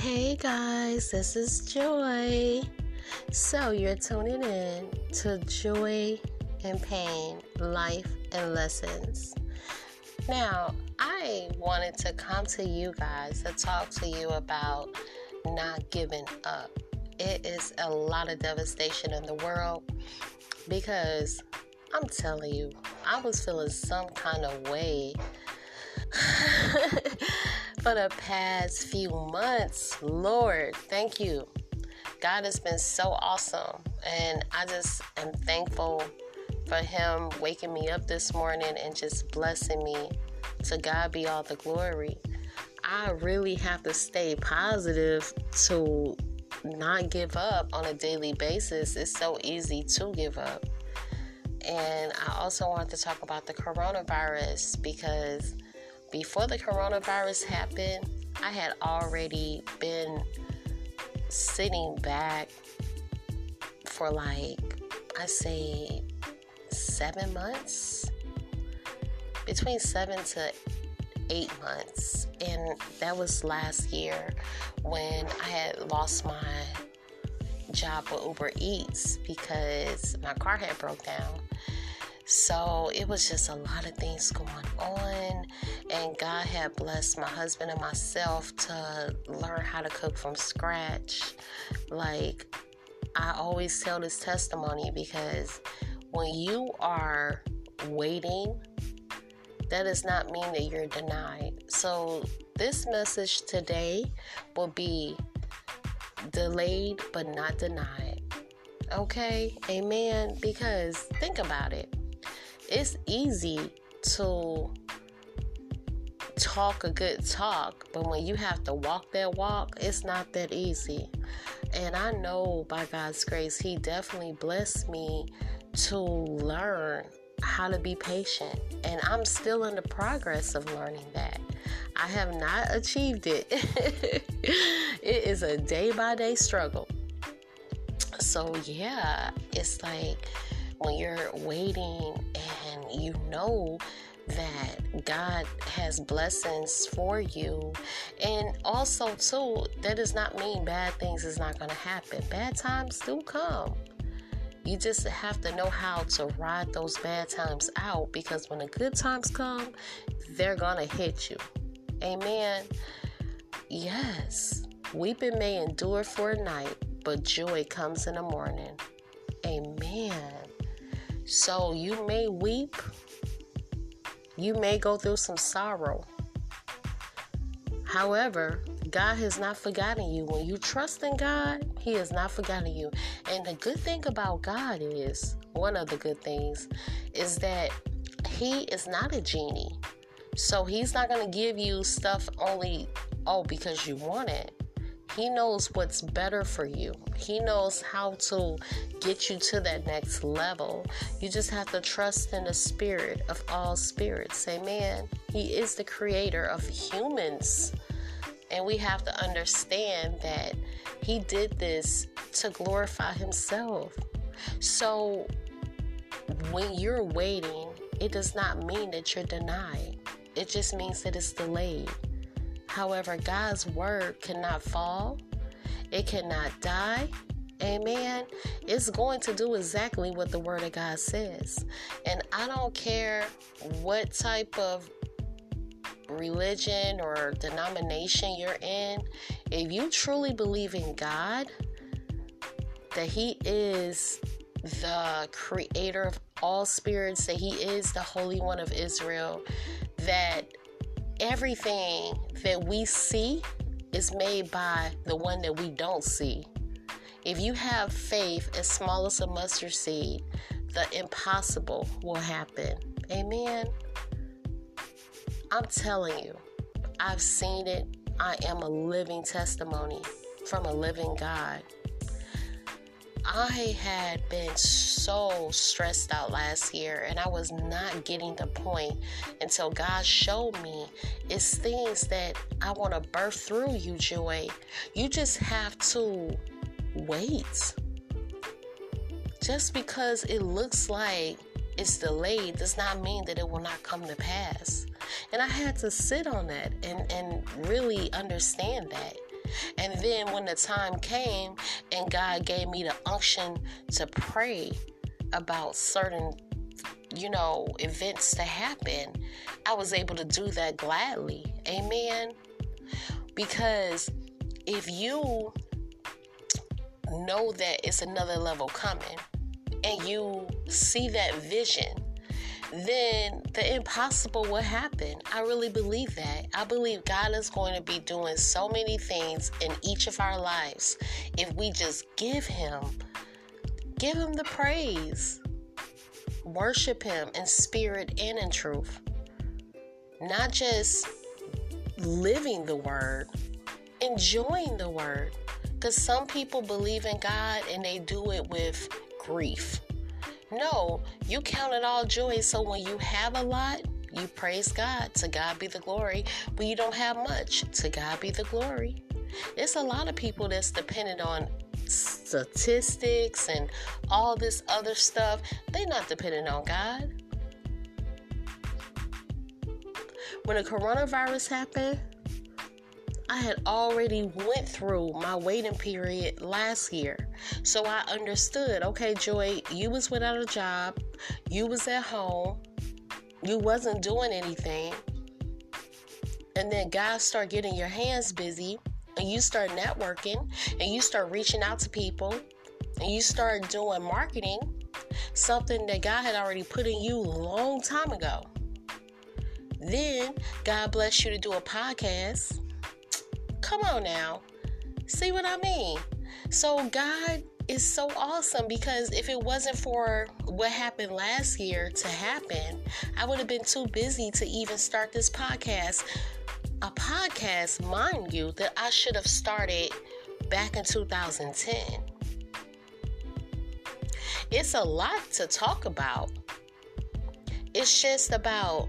Hey guys, this is Joy. So, you're tuning in to Joy and Pain Life and Lessons. Now, I wanted to come to you guys to talk to you about not giving up. It is a lot of devastation in the world because I'm telling you, I was feeling some kind of way for the past few months. Lord, thank you. God has been so awesome, and I just am thankful for Him waking me up this morning and just blessing me. To God be all the glory. I really have to stay positive to not give up on a daily basis. It's so easy to give up. And I also want to talk about the coronavirus because before the coronavirus happened, I had already been sitting back for like, I say, seven months, between seven to eight months. And that was last year when I had lost my job with Uber Eats because my car had broke down. So it was just a lot of things going on, and God had blessed my husband and myself to learn how to cook from scratch. Like, I always tell this testimony because when you are waiting, that does not mean that you're denied. So, this message today will be delayed but not denied. Okay? Amen. Because think about it it's easy to talk a good talk, but when you have to walk that walk, it's not that easy. And I know by God's grace, He definitely blessed me to learn how to be patient. And I'm still in the progress of learning that. I have not achieved it. it is a day by day struggle. So, yeah, it's like when you're waiting and you know that God has blessings for you. And also, too, that does not mean bad things is not going to happen. Bad times do come. You just have to know how to ride those bad times out because when the good times come, they're going to hit you. Amen. Yes, weeping may endure for a night, but joy comes in the morning. Amen. So you may weep, you may go through some sorrow. However, God has not forgotten you. When you trust in God, He has not forgotten you. And the good thing about God is one of the good things is that He is not a genie. So He's not going to give you stuff only, oh, because you want it. He knows what's better for you. He knows how to get you to that next level. You just have to trust in the spirit of all spirits. Amen. He is the creator of humans. And we have to understand that he did this to glorify himself. So when you're waiting, it does not mean that you're denied. It just means that it's delayed. However, God's word cannot fall, it cannot die. Amen. It's going to do exactly what the word of God says. And I don't care what type of religion or denomination you're in, if you truly believe in God, that He is the creator of all spirits, that He is the Holy One of Israel, that everything that we see is made by the one that we don't see. If you have faith as small as a mustard seed, the impossible will happen. Amen. I'm telling you, I've seen it. I am a living testimony from a living God. I had been so stressed out last year and I was not getting the point until God showed me it's things that I want to birth through you, Joy. You just have to wait. Just because it looks like it's delayed does not mean that it will not come to pass. And I had to sit on that and, and really understand that. And then when the time came and God gave me the unction to pray about certain you know, events to happen, I was able to do that gladly. Amen. Because if you know that it's another level coming and you see that vision, then the impossible will happen. I really believe that. I believe God is going to be doing so many things in each of our lives if we just give Him, give Him the praise, worship Him in spirit and in truth, not just living the Word, enjoying the Word. Because some people believe in God and they do it with grief. No, you count it all joy. So when you have a lot, you praise God. To God be the glory. When you don't have much, to God be the glory. There's a lot of people that's dependent on statistics and all this other stuff. They're not dependent on God. When the coronavirus happened, I had already went through my waiting period last year. So I understood, okay, Joy, you was without a job, you was at home, you wasn't doing anything. And then God start getting your hands busy and you start networking and you start reaching out to people and you start doing marketing, something that God had already put in you a long time ago. Then God bless you to do a podcast Come on now. See what I mean? So God is so awesome because if it wasn't for what happened last year to happen, I would have been too busy to even start this podcast. A podcast, mind you, that I should have started back in 2010. It's a lot to talk about. It's just about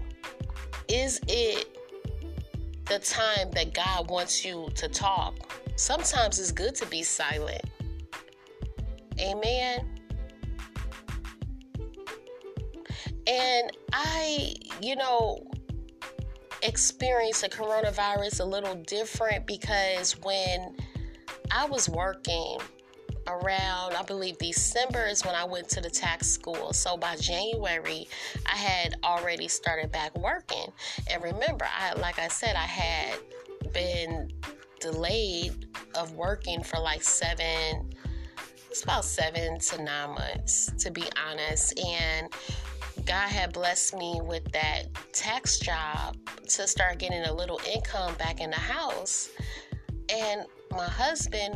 is it the time that God wants you to talk. Sometimes it's good to be silent. Amen. And I, you know, experienced the coronavirus a little different because when I was working, around, I believe December is when I went to the tax school. So by January, I had already started back working. And remember, I like I said, I had been delayed of working for like seven it's about seven to nine months to be honest and god had blessed me with that tax job to start getting a little income back in the house and my husband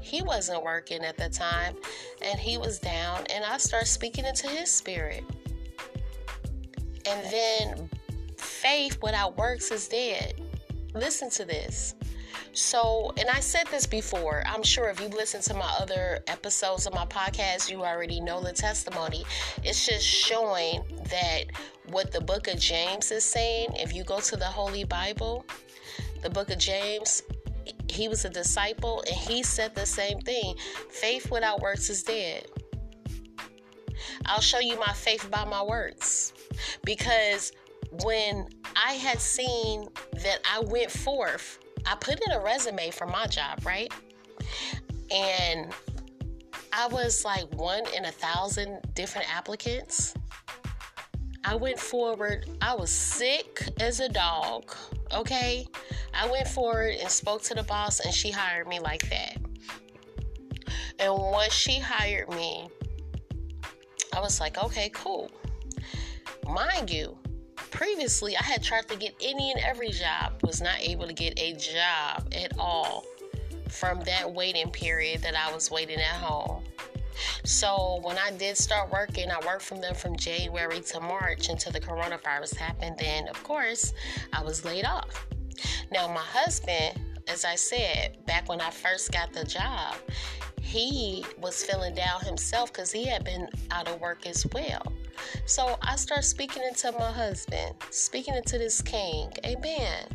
he wasn't working at the time and he was down and I started speaking into his spirit. And then faith without works is dead. Listen to this. So, and I said this before, I'm sure if you listen to my other episodes of my podcast, you already know the testimony. It's just showing that what the book of James is saying, if you go to the Holy Bible, the book of James, he was a disciple and he said the same thing faith without works is dead. I'll show you my faith by my works because when I had seen that I went forth, I put in a resume for my job, right? And I was like one in a thousand different applicants. I went forward. I was sick as a dog, okay? I went forward and spoke to the boss, and she hired me like that. And once she hired me, I was like, okay, cool. Mind you, previously I had tried to get any and every job, was not able to get a job at all from that waiting period that I was waiting at home. So when I did start working, I worked from them from January to March until the coronavirus happened. Then, of course, I was laid off. Now, my husband, as I said, back when I first got the job, he was feeling down himself because he had been out of work as well. So I started speaking into my husband, speaking into this king. Amen.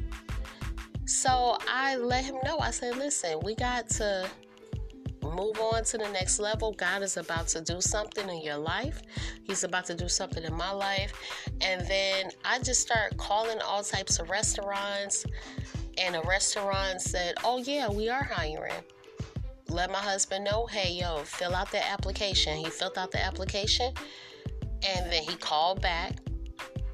So I let him know. I said, listen, we got to move on to the next level. God is about to do something in your life. He's about to do something in my life. And then I just start calling all types of restaurants and a restaurant said, Oh, yeah, we are hiring. Let my husband know, hey, yo, fill out the application. He filled out the application and then he called back.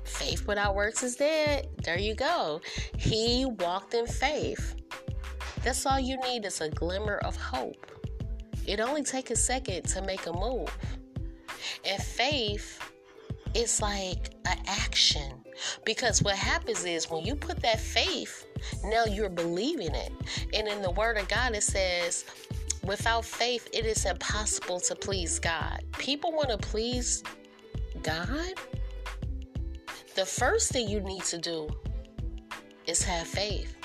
Faith without works is dead. There you go. He walked in faith. That's all you need is a glimmer of hope. It only takes a second to make a move. And faith is like an action. Because what happens is when you put that faith, now you're believing it. And in the Word of God, it says, without faith, it is impossible to please God. People want to please God. The first thing you need to do is have faith.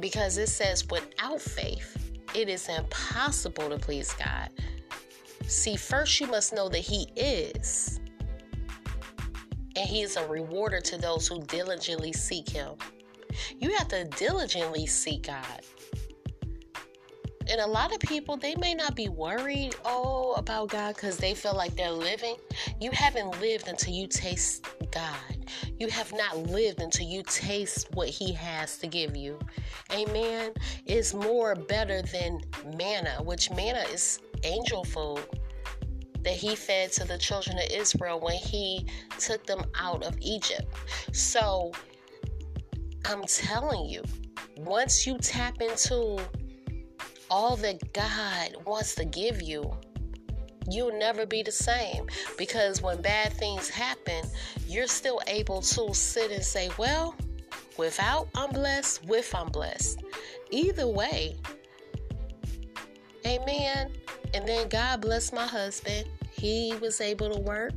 Because it says, without faith, it is impossible to please God. See, first you must know that He is. And He is a rewarder to those who diligently seek Him. You have to diligently seek God. And a lot of people, they may not be worried, oh, about God because they feel like they're living. You haven't lived until you taste God. You have not lived until you taste what He has to give you. Amen. is more better than manna, which manna is angel food that he fed to the children of Israel when he took them out of Egypt. So I'm telling you, once you tap into all that God wants to give you, you'll never be the same because when bad things happen, you're still able to sit and say, Well, without I'm blessed, with I'm blessed. Either way, amen. And then God bless my husband. He was able to work.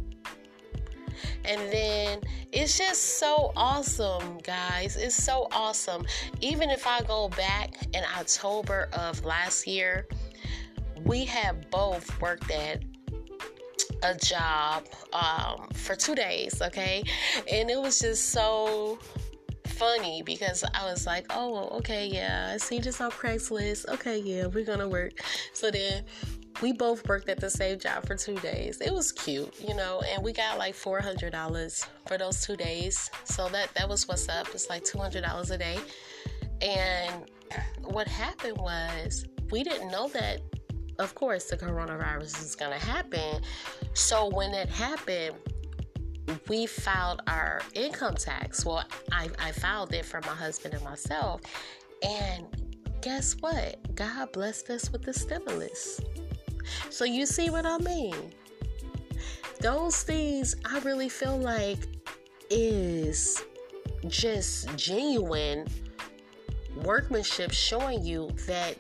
And then it's just so awesome, guys. It's so awesome. Even if I go back in October of last year, we have both worked at a job um, for two days, okay? And it was just so funny because I was like, oh, okay, yeah, I see this on Craigslist. Okay, yeah, we're gonna work. So then we both worked at the same job for two days. It was cute, you know, and we got like four hundred dollars for those two days. So that that was what's up. It's like two hundred dollars a day. And what happened was we didn't know that of course the coronavirus is gonna happen. So when it happened, we filed our income tax. Well, I, I filed it for my husband and myself. And guess what? God blessed us with the stimulus. So you see what I mean? Those things I really feel like is just genuine workmanship showing you that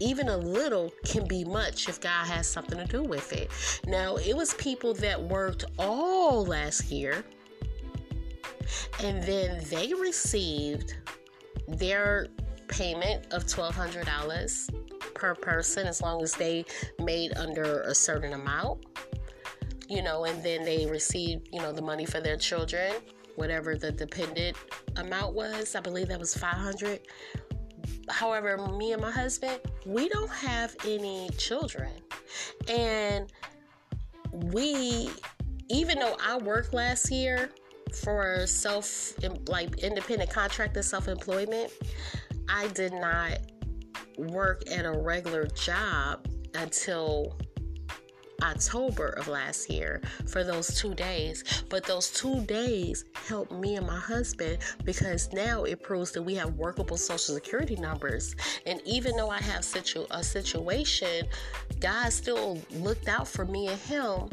even a little can be much if God has something to do with it. Now, it was people that worked all last year and then they received their payment of $1,200 per person as long as they made under a certain amount. You know, and then they received, you know, the money for their children, whatever the dependent amount was. I believe that was 500. However, me and my husband, we don't have any children. And we even though I worked last year for self like independent contractor self-employment, I did not work at a regular job until October of last year for those two days. But those two days helped me and my husband because now it proves that we have workable social security numbers. And even though I have situ- a situation, God still looked out for me and him.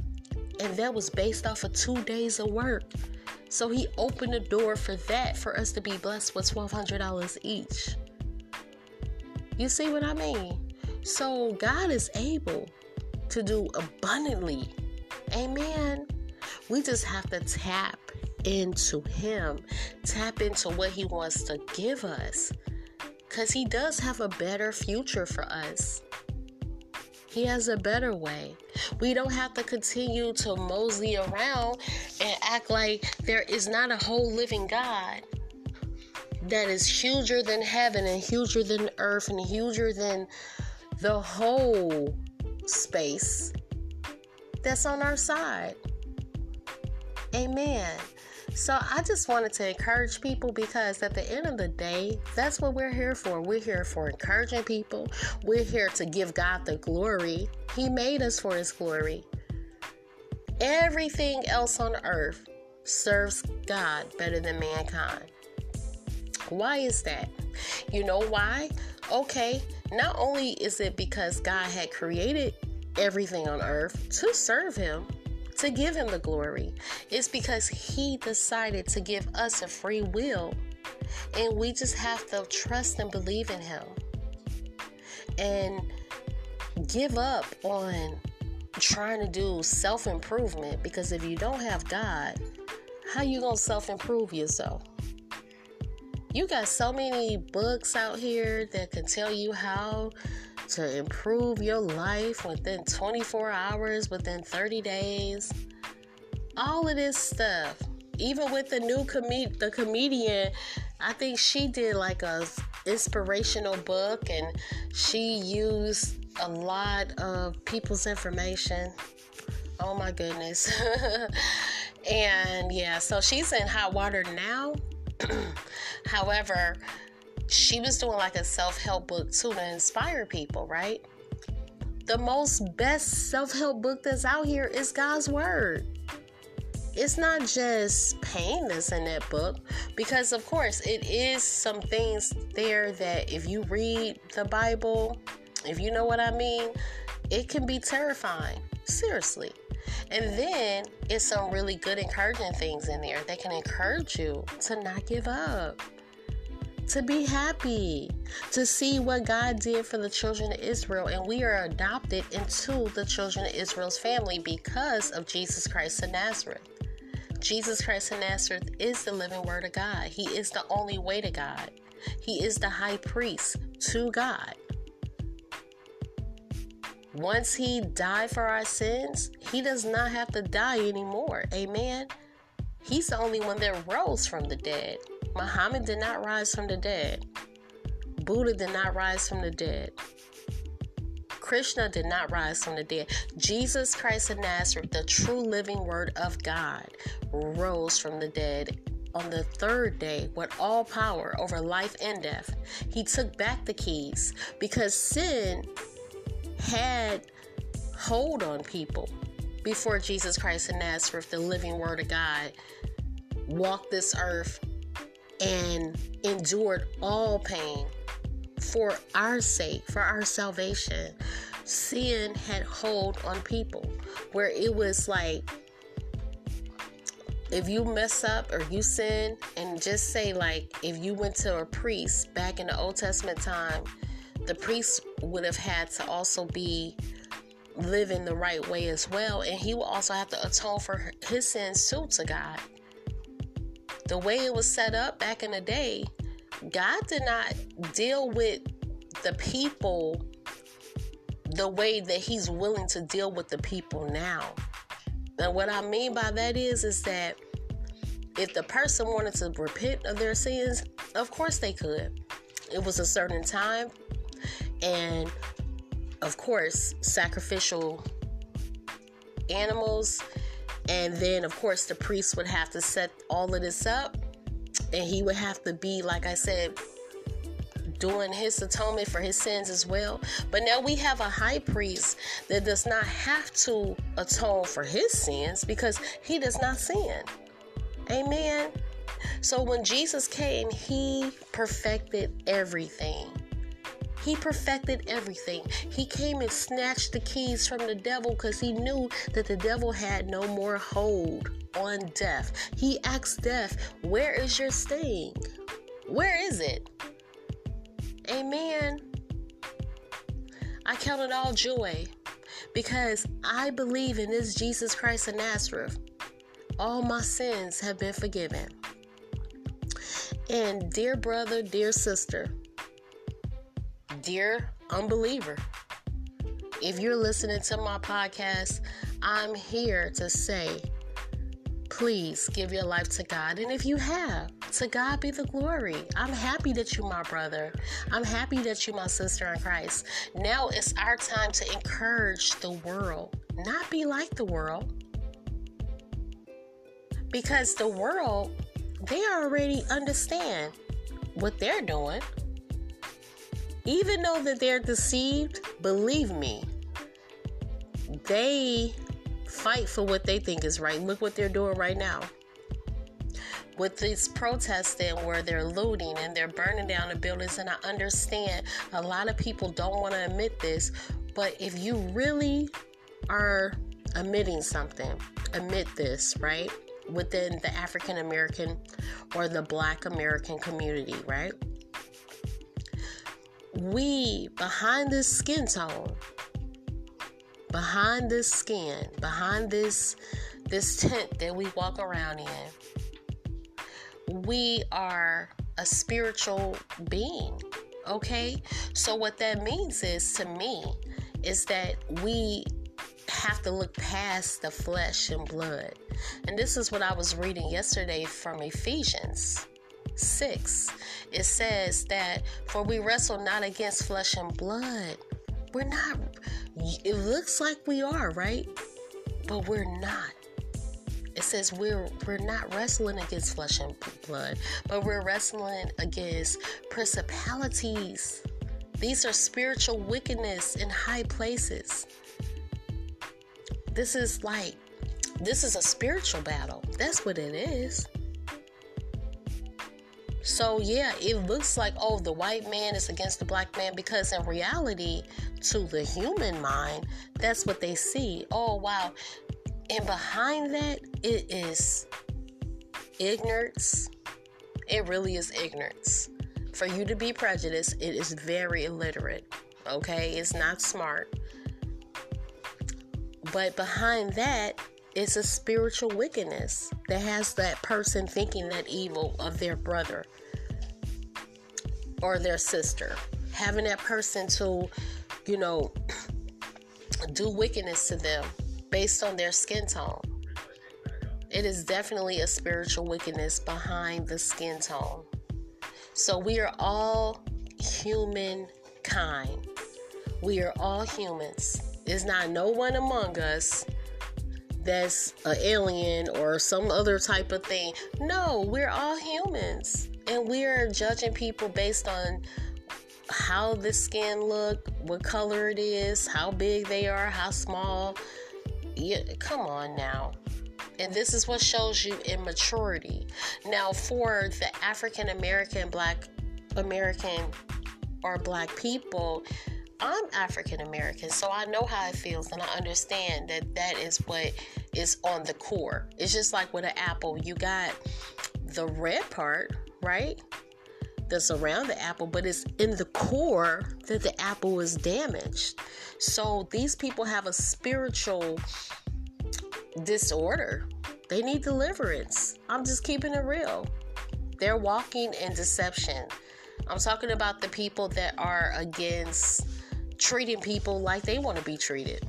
And that was based off of two days of work. So he opened the door for that for us to be blessed with $1,200 each. You see what I mean? So God is able to do abundantly. Amen. We just have to tap into Him, tap into what He wants to give us. Because He does have a better future for us. He has a better way. We don't have to continue to mosey around and act like there is not a whole living God that is huger than heaven and huger than earth and huger than the whole space that's on our side. Amen. So I just wanted to encourage people because at the end of the day, that's what we're here for. We're here for encouraging people. We're here to give God the glory. He made us for his glory. Everything else on earth serves God better than mankind. Why is that? You know why? Okay, not only is it because God had created everything on earth to serve him, to give him the glory. It's because he decided to give us a free will. And we just have to trust and believe in him. And give up on trying to do self-improvement because if you don't have God, how you going to self-improve yourself? You got so many books out here that can tell you how to improve your life within 24 hours, within 30 days. All of this stuff. Even with the new com- the comedian, I think she did like a inspirational book and she used a lot of people's information. Oh my goodness. and yeah, so she's in hot water now. However, she was doing like a self help book too to inspire people, right? The most best self help book that's out here is God's Word. It's not just pain that's in that book, because of course it is some things there that if you read the Bible, if you know what I mean, it can be terrifying. Seriously. And then it's some really good encouraging things in there that can encourage you to not give up to be happy, to see what God did for the children of Israel. And we are adopted into the children of Israel's family because of Jesus Christ of Nazareth. Jesus Christ of Nazareth is the living word of God. He is the only way to God. He is the high priest to God. Once he died for our sins, he does not have to die anymore. Amen. He's the only one that rose from the dead. Muhammad did not rise from the dead. Buddha did not rise from the dead. Krishna did not rise from the dead. Jesus Christ of Nazareth, the true living word of God, rose from the dead on the third day with all power over life and death. He took back the keys because sin had hold on people before Jesus Christ of Nazareth, the living word of God, walked this earth and endured all pain for our sake, for our salvation. Sin had hold on people where it was like if you mess up or you sin and just say like if you went to a priest back in the Old Testament time, the priest would have had to also be living the right way as well and he will also have to atone for his sins too to God the way it was set up back in the day, God did not deal with the people the way that He's willing to deal with the people now. And what I mean by that is, is that if the person wanted to repent of their sins, of course they could. It was a certain time, and of course, sacrificial animals and then, of course, the priest would have to set all of this up. And he would have to be, like I said, doing his atonement for his sins as well. But now we have a high priest that does not have to atone for his sins because he does not sin. Amen. So when Jesus came, he perfected everything. He perfected everything. He came and snatched the keys from the devil because he knew that the devil had no more hold on death. He asked death, Where is your sting? Where is it? Amen. I count it all joy because I believe in this Jesus Christ of Nazareth. All my sins have been forgiven. And dear brother, dear sister, Dear unbeliever, if you're listening to my podcast, I'm here to say, please give your life to God. And if you have, to God be the glory. I'm happy that you're my brother. I'm happy that you're my sister in Christ. Now it's our time to encourage the world, not be like the world. because the world, they already understand what they're doing. Even though that they're deceived, believe me, they fight for what they think is right. Look what they're doing right now. With this protesting where they're looting and they're burning down the buildings, and I understand a lot of people don't want to admit this, but if you really are admitting something, admit this, right? Within the African American or the Black American community, right? We, behind this skin tone, behind this skin, behind this this tent that we walk around in, we are a spiritual being. Okay? So what that means is to me is that we have to look past the flesh and blood. And this is what I was reading yesterday from Ephesians 6. It says that, For we wrestle not against flesh and blood. We're not, it looks like we are, right? But we're not. It says we're we're not wrestling against flesh and blood, but we're wrestling against principalities. These are spiritual wickedness in high places. This is like, this is a spiritual battle. That's what it is. So, yeah, it looks like, oh, the white man is against the black man because in reality, to the human mind, that's what they see. Oh, wow. And behind that, it is ignorance. It really is ignorance. For you to be prejudiced, it is very illiterate. Okay? It's not smart. But behind that is a spiritual wickedness that has that person thinking that evil of their brother or their sister. Having that person to, you know, do wickedness to them based on their skin tone. It is definitely a spiritual wickedness behind the skin tone. So we are all humankind. We are all humans. There's not no one among us that's an alien or some other type of thing. No, we're all humans. And we're judging people based on how the skin look, what color it is, how big they are, how small. Yeah, come on now. And this is what shows you immaturity. Now, for the African American, Black American, or Black people, I'm African American, so I know how it feels and I understand that that is what is on the core. It's just like with an apple, you got the red part, right? That's around the apple, but it's in the core that the apple is damaged. So these people have a spiritual disorder. They need deliverance. I'm just keeping it real. They're walking in deception. I'm talking about the people that are against treating people like they want to be treated.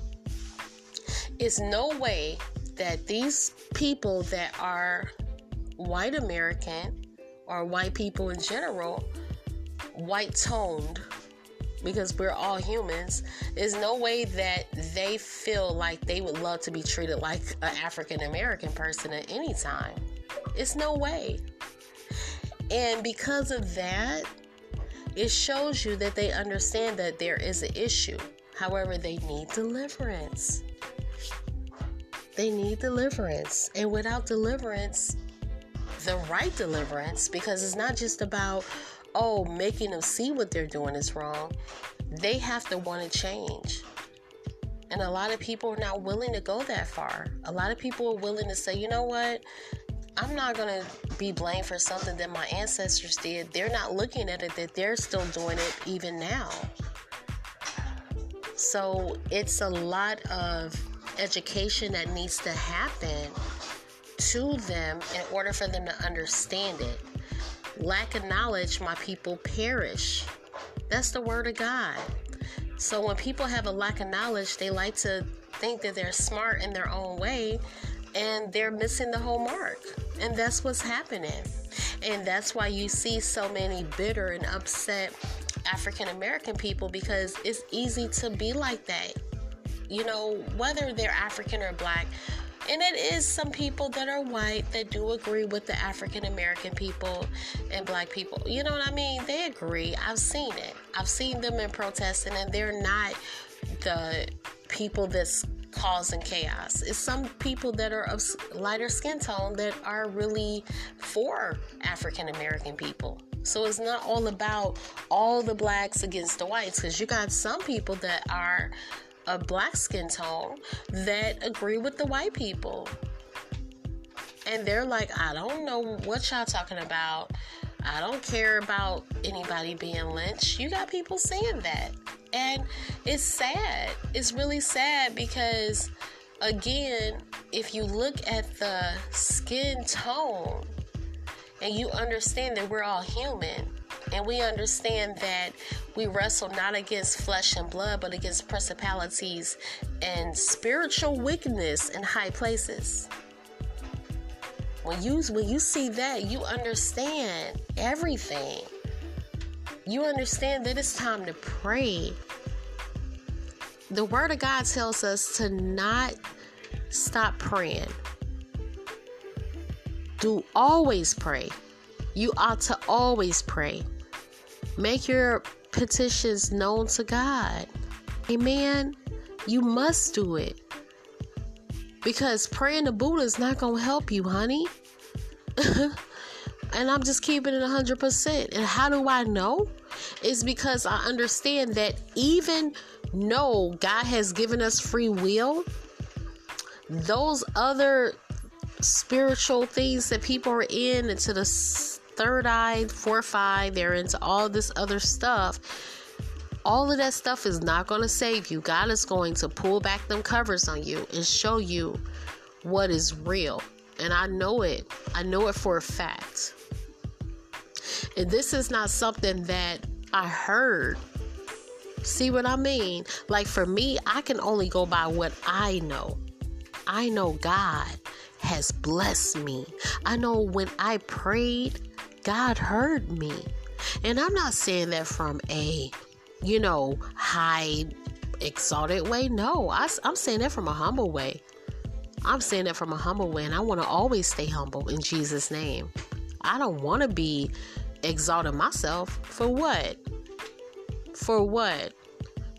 It's no way that these people that are white American or white people in general, white toned, because we're all humans, there's no way that they feel like they would love to be treated like an African American person at any time. It's no way. And because of that, it shows you that they understand that there is an issue. However, they need deliverance. They need deliverance. And without deliverance, the right deliverance, because it's not just about, oh, making them see what they're doing is wrong, they have to want to change. And a lot of people are not willing to go that far. A lot of people are willing to say, you know what? I'm not going to be blamed for something that my ancestors did. They're not looking at it that they're still doing it even now. So it's a lot of education that needs to happen to them in order for them to understand it. Lack of knowledge, my people perish. That's the word of God. So when people have a lack of knowledge, they like to think that they're smart in their own way and they're missing the whole mark. And that's what's happening. And that's why you see so many bitter and upset African American people because it's easy to be like that. You know, whether they're African or black, And it is some people that are white that do agree with the African American people and black people. You know what I mean? They agree. I've seen it. I've seen them in protesting, and they're not the people that's causing chaos. It's some people that are of lighter skin tone that are really for African American people. So it's not all about all the blacks against the whites because you got some people that are a black skin tone that agree with the white people. And they're like, I don't know what y'all talking about. I don't care about anybody being lynched. You got people saying that. And it's sad. It's really sad because, again, if you look at the skin tone and you understand that we're all human, and we understand that we wrestle not against flesh and blood, but against principalities and spiritual wickedness in high places. When you when you see that, you understand everything. You understand that it's time to pray. The word of God tells us to not stop praying. Do always pray. You ought to always pray. Make your petitions known to God. Amen. You must do it. Because praying to Buddha is not going to help you, honey. and I'm just keeping it 100%. And how do I know? It's because I understand that even though God has given us free will, those other spiritual things that people are in into the third eye, fourth eye, they're into all this other stuff. All of that stuff is not going to save you. God is going to pull back them covers on you and show you what is real. And I know it. I know it for a fact. And this is not something that I heard. See what I mean? Like for me, I can only go by what I know. I know God has blessed me. I know when I prayed, God heard me. And I'm not saying that from a, you know, high, exalted way. No, I, I'm saying that from a humble way. I'm saying that from a humble way, and I want to always stay humble in Jesus' name. I don't want to be exalting myself for what? For what?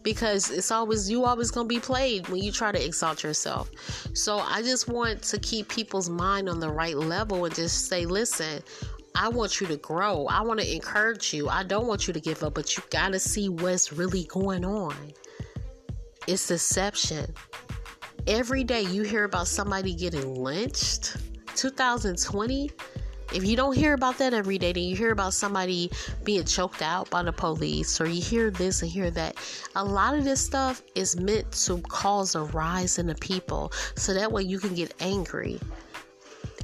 Because it's always you always gonna be played when you try to exalt yourself. So I just want to keep people's mind on the right level and just say, listen, I want you to grow. I want to encourage you. I don't want you to give up, but you got to see what's really going on. It's deception. Every day you hear about somebody getting lynched. 2020, if you don't hear about that every day, then you hear about somebody being choked out by the police, or you hear this and hear that. A lot of this stuff is meant to cause a rise in the people so that way you can get angry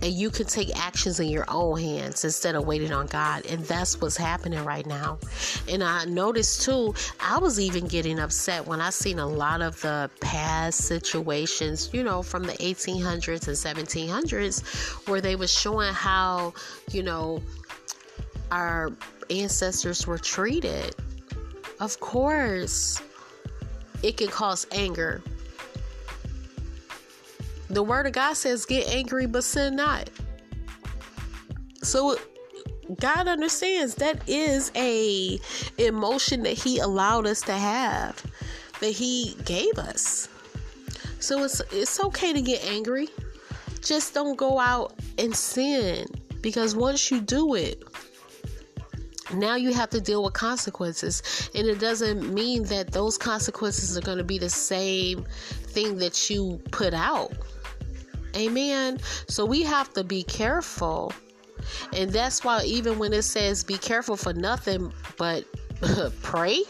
and you can take actions in your own hands instead of waiting on God. And that's what's happening right now. And I noticed too, I was even getting upset when I seen a lot of the past situations, you know, from the 1800s and 1700s, where they was showing how, you know, our ancestors were treated. Of course, it can cause anger the word of God says, get angry, but sin not. So God understands that is a emotion that he allowed us to have, that he gave us. So it's it's okay to get angry. Just don't go out and sin because once you do it, now you have to deal with consequences and it doesn't mean that those consequences are going to be the same thing that you put out Amen. So we have to be careful. And that's why, even when it says be careful for nothing but pray.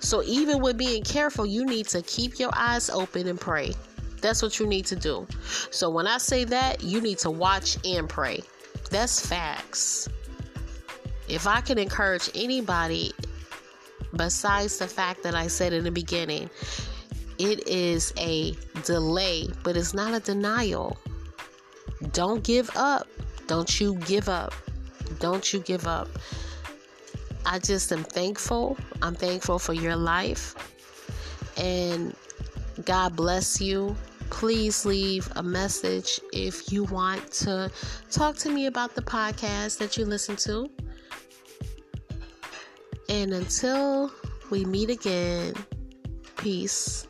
So, even with being careful, you need to keep your eyes open and pray. That's what you need to do. So, when I say that, you need to watch and pray. That's facts. If I can encourage anybody, besides the fact that I said in the beginning, it is a delay, but it's not a denial. Don't give up. Don't you give up. Don't you give up. I just am thankful. I'm thankful for your life. And God bless you. please leave a message if you want to talk to me about the podcast that you listen to. And until we meet again, peace.